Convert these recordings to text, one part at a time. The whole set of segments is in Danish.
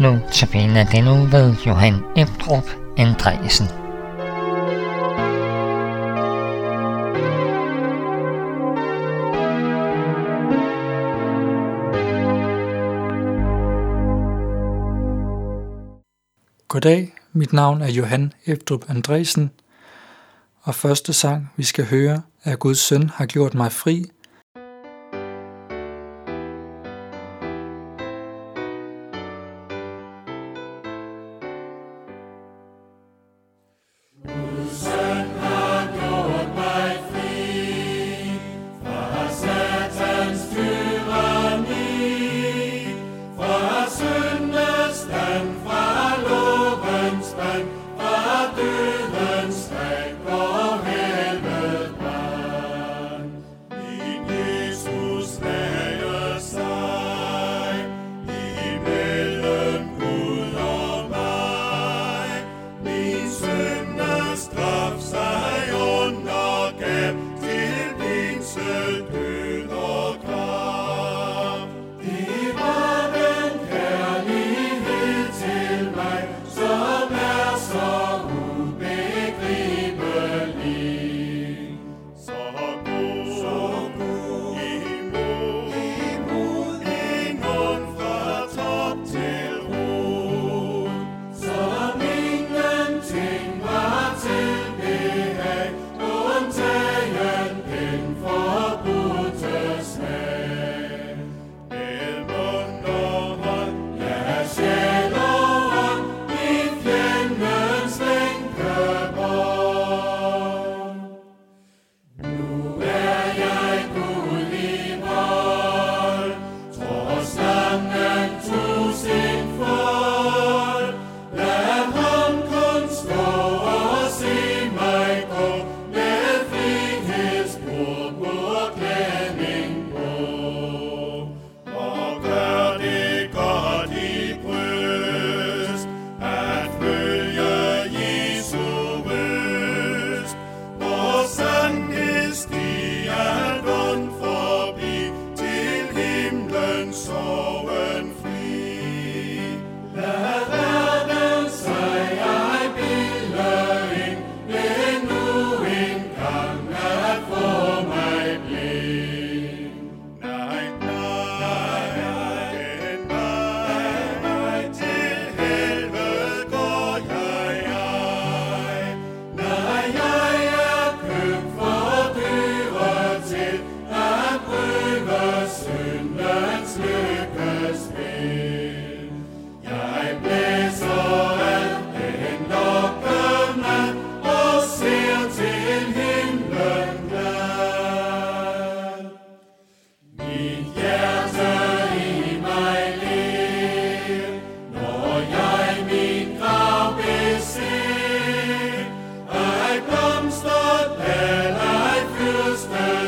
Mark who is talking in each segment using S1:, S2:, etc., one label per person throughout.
S1: Nu tabiner den nu ved Johan Ebdrup Andresen.
S2: Goddag, mit navn er Johan Ebdrup Andresen, og første sang, vi skal høre, er Guds søn har gjort mig fri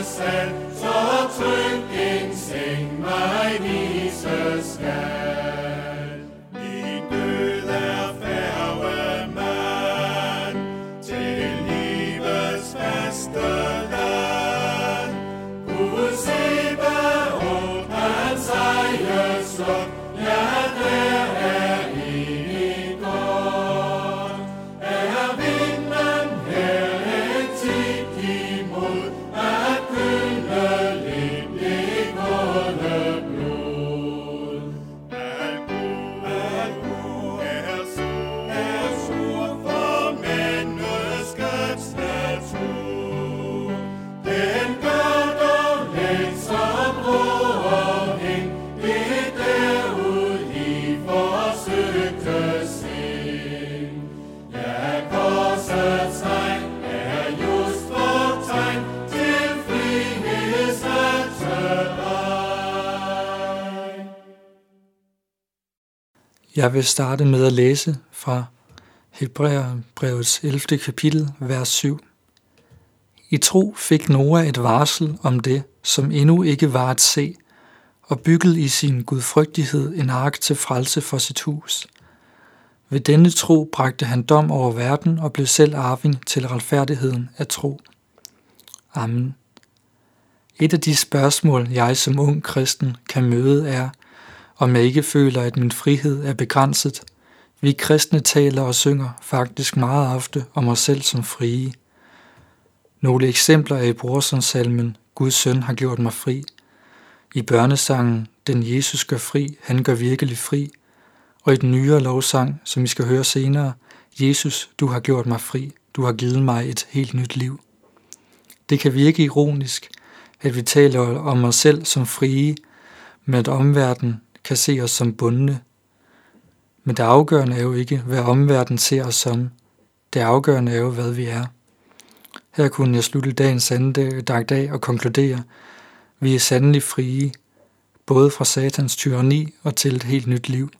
S2: said Jeg vil starte med at læse fra Hebræerbrevets 11. kapitel, vers 7. I tro fik Noah et varsel om det, som endnu ikke var at se, og byggede i sin gudfrygtighed en ark til frelse for sit hus. Ved denne tro bragte han dom over verden og blev selv arving til retfærdigheden af tro. Amen. Et af de spørgsmål, jeg som ung kristen kan møde er,
S3: om jeg ikke føler, at min frihed er begrænset. Vi kristne taler og synger faktisk meget ofte om os selv som frie. Nogle eksempler er i Brorsons-salmen Guds søn har gjort mig fri. I børnesangen Den Jesus gør fri, han gør virkelig fri. Og i den nyere lovsang, som vi skal høre senere, Jesus, du har gjort mig fri, du har givet mig et helt nyt liv. Det kan virke ironisk, at vi taler om os selv som frie, men at omverdenen kan se os som bundne. Men det afgørende er jo ikke, hvad omverdenen ser os som. Det afgørende er jo, hvad vi er. Her kunne jeg slutte dagens anden dag, dag og konkludere, vi er sandelig frie, både fra satans tyranni og til et helt nyt liv.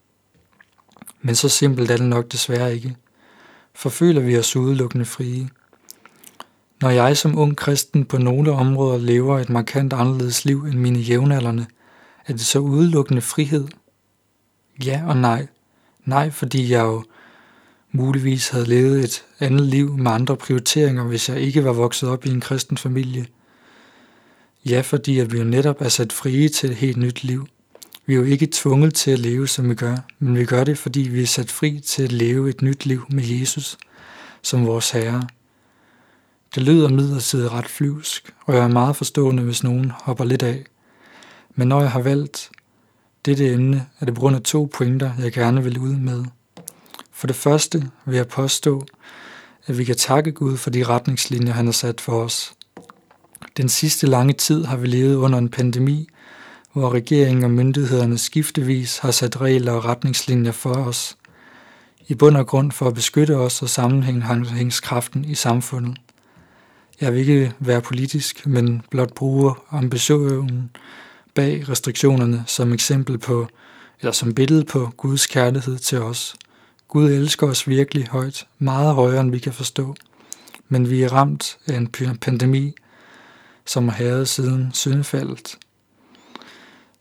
S3: Men så simpelt er det nok desværre ikke. For føler vi os udelukkende frie. Når jeg som ung kristen på nogle områder lever et markant anderledes liv end mine jævnaldrende, er det så udelukkende frihed? Ja og nej. Nej, fordi jeg jo muligvis havde levet et andet liv med andre prioriteringer, hvis jeg ikke var vokset op i en kristen familie. Ja, fordi at vi jo netop er sat frie til et helt nyt liv. Vi er jo ikke tvunget til at leve, som vi gør, men vi gør det, fordi vi er sat fri til at leve et nyt liv med Jesus som vores Herre. Det lyder midlertidigt ret flyvsk, og jeg er meget forstående, hvis nogen hopper lidt af. Men når jeg har valgt dette emne, er det på grund af to pointer, jeg gerne vil ud med. For det første vil jeg påstå, at vi kan takke Gud for de retningslinjer, han har sat for os. Den sidste lange tid har vi levet under en pandemi, hvor regeringen og myndighederne skiftevis har sat regler og retningslinjer for os, i bund og grund for at beskytte os og sammenhængskraften i samfundet. Jeg vil ikke være politisk, men blot bruge ambitionen bag restriktionerne som eksempel på, eller som billede på Guds kærlighed til os. Gud elsker os virkelig højt, meget højere end vi kan forstå, men vi er ramt af en pandemi, som har hævet siden syndefaldet.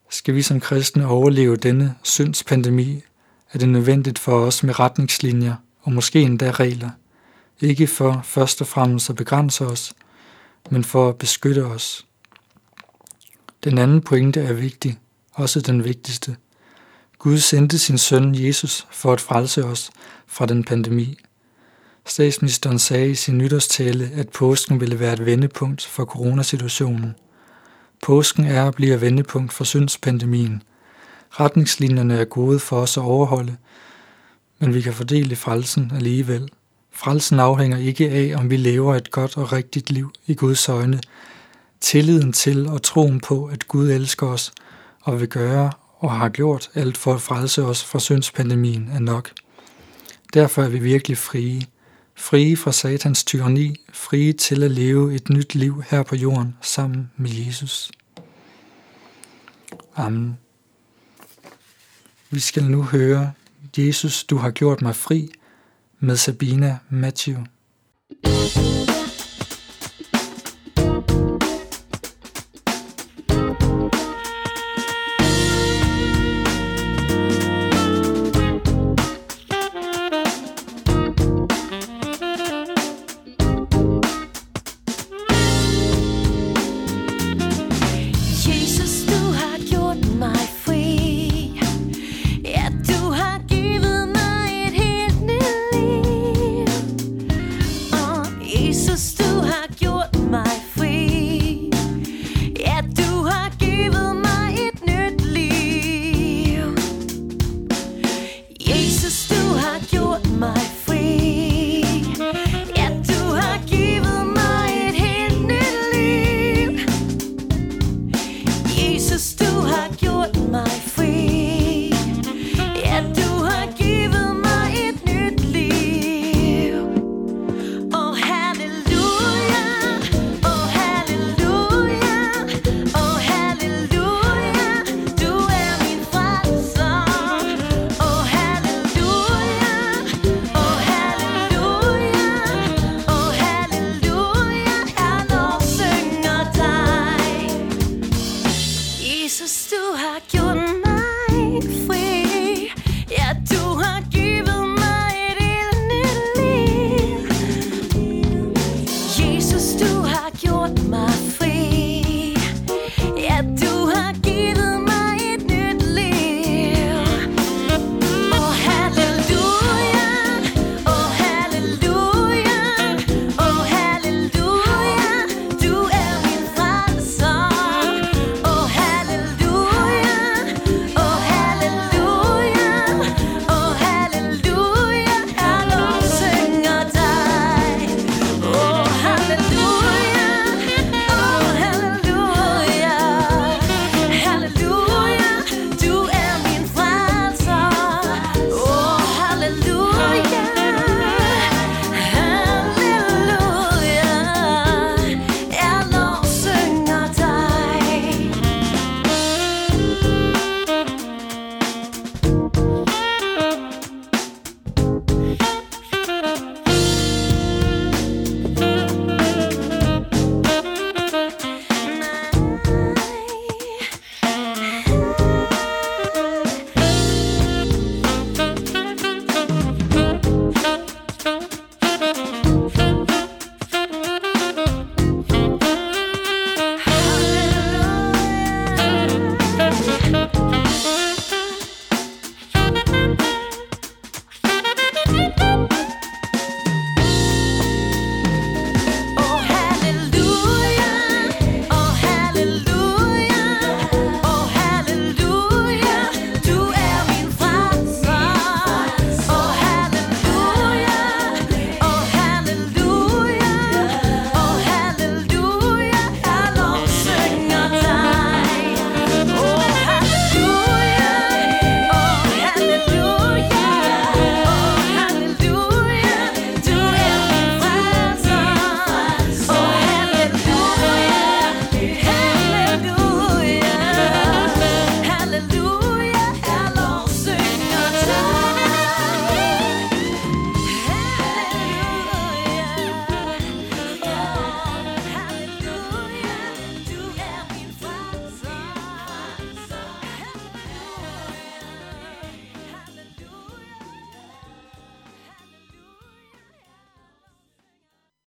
S3: Skal vi som kristne overleve denne syndspandemi, er det nødvendigt for os med retningslinjer og måske endda regler. Ikke for først og fremmest at begrænse os, men for at beskytte os. Den anden pointe er vigtig, også den vigtigste. Gud sendte sin søn Jesus for at frelse os fra den pandemi. Statsministeren sagde i sin nytårstale, at påsken ville være et vendepunkt for coronasituationen. Påsken er og bliver vendepunkt for syndspandemien. Retningslinjerne er gode for os at overholde, men vi kan fordele frelsen alligevel. Frelsen afhænger ikke af, om vi lever et godt og rigtigt liv i Guds øjne. Tilliden til og troen på, at Gud elsker os og vil gøre og har gjort alt for at frelse os fra syndspandemien er nok. Derfor er vi virkelig frie. Frie fra satans tyranni, frie til at leve et nyt liv her på jorden sammen med Jesus. Amen. Vi skal nu høre, Jesus, du har gjort mig fri, med Sabina Matthew. thank you Jesus, to hack you.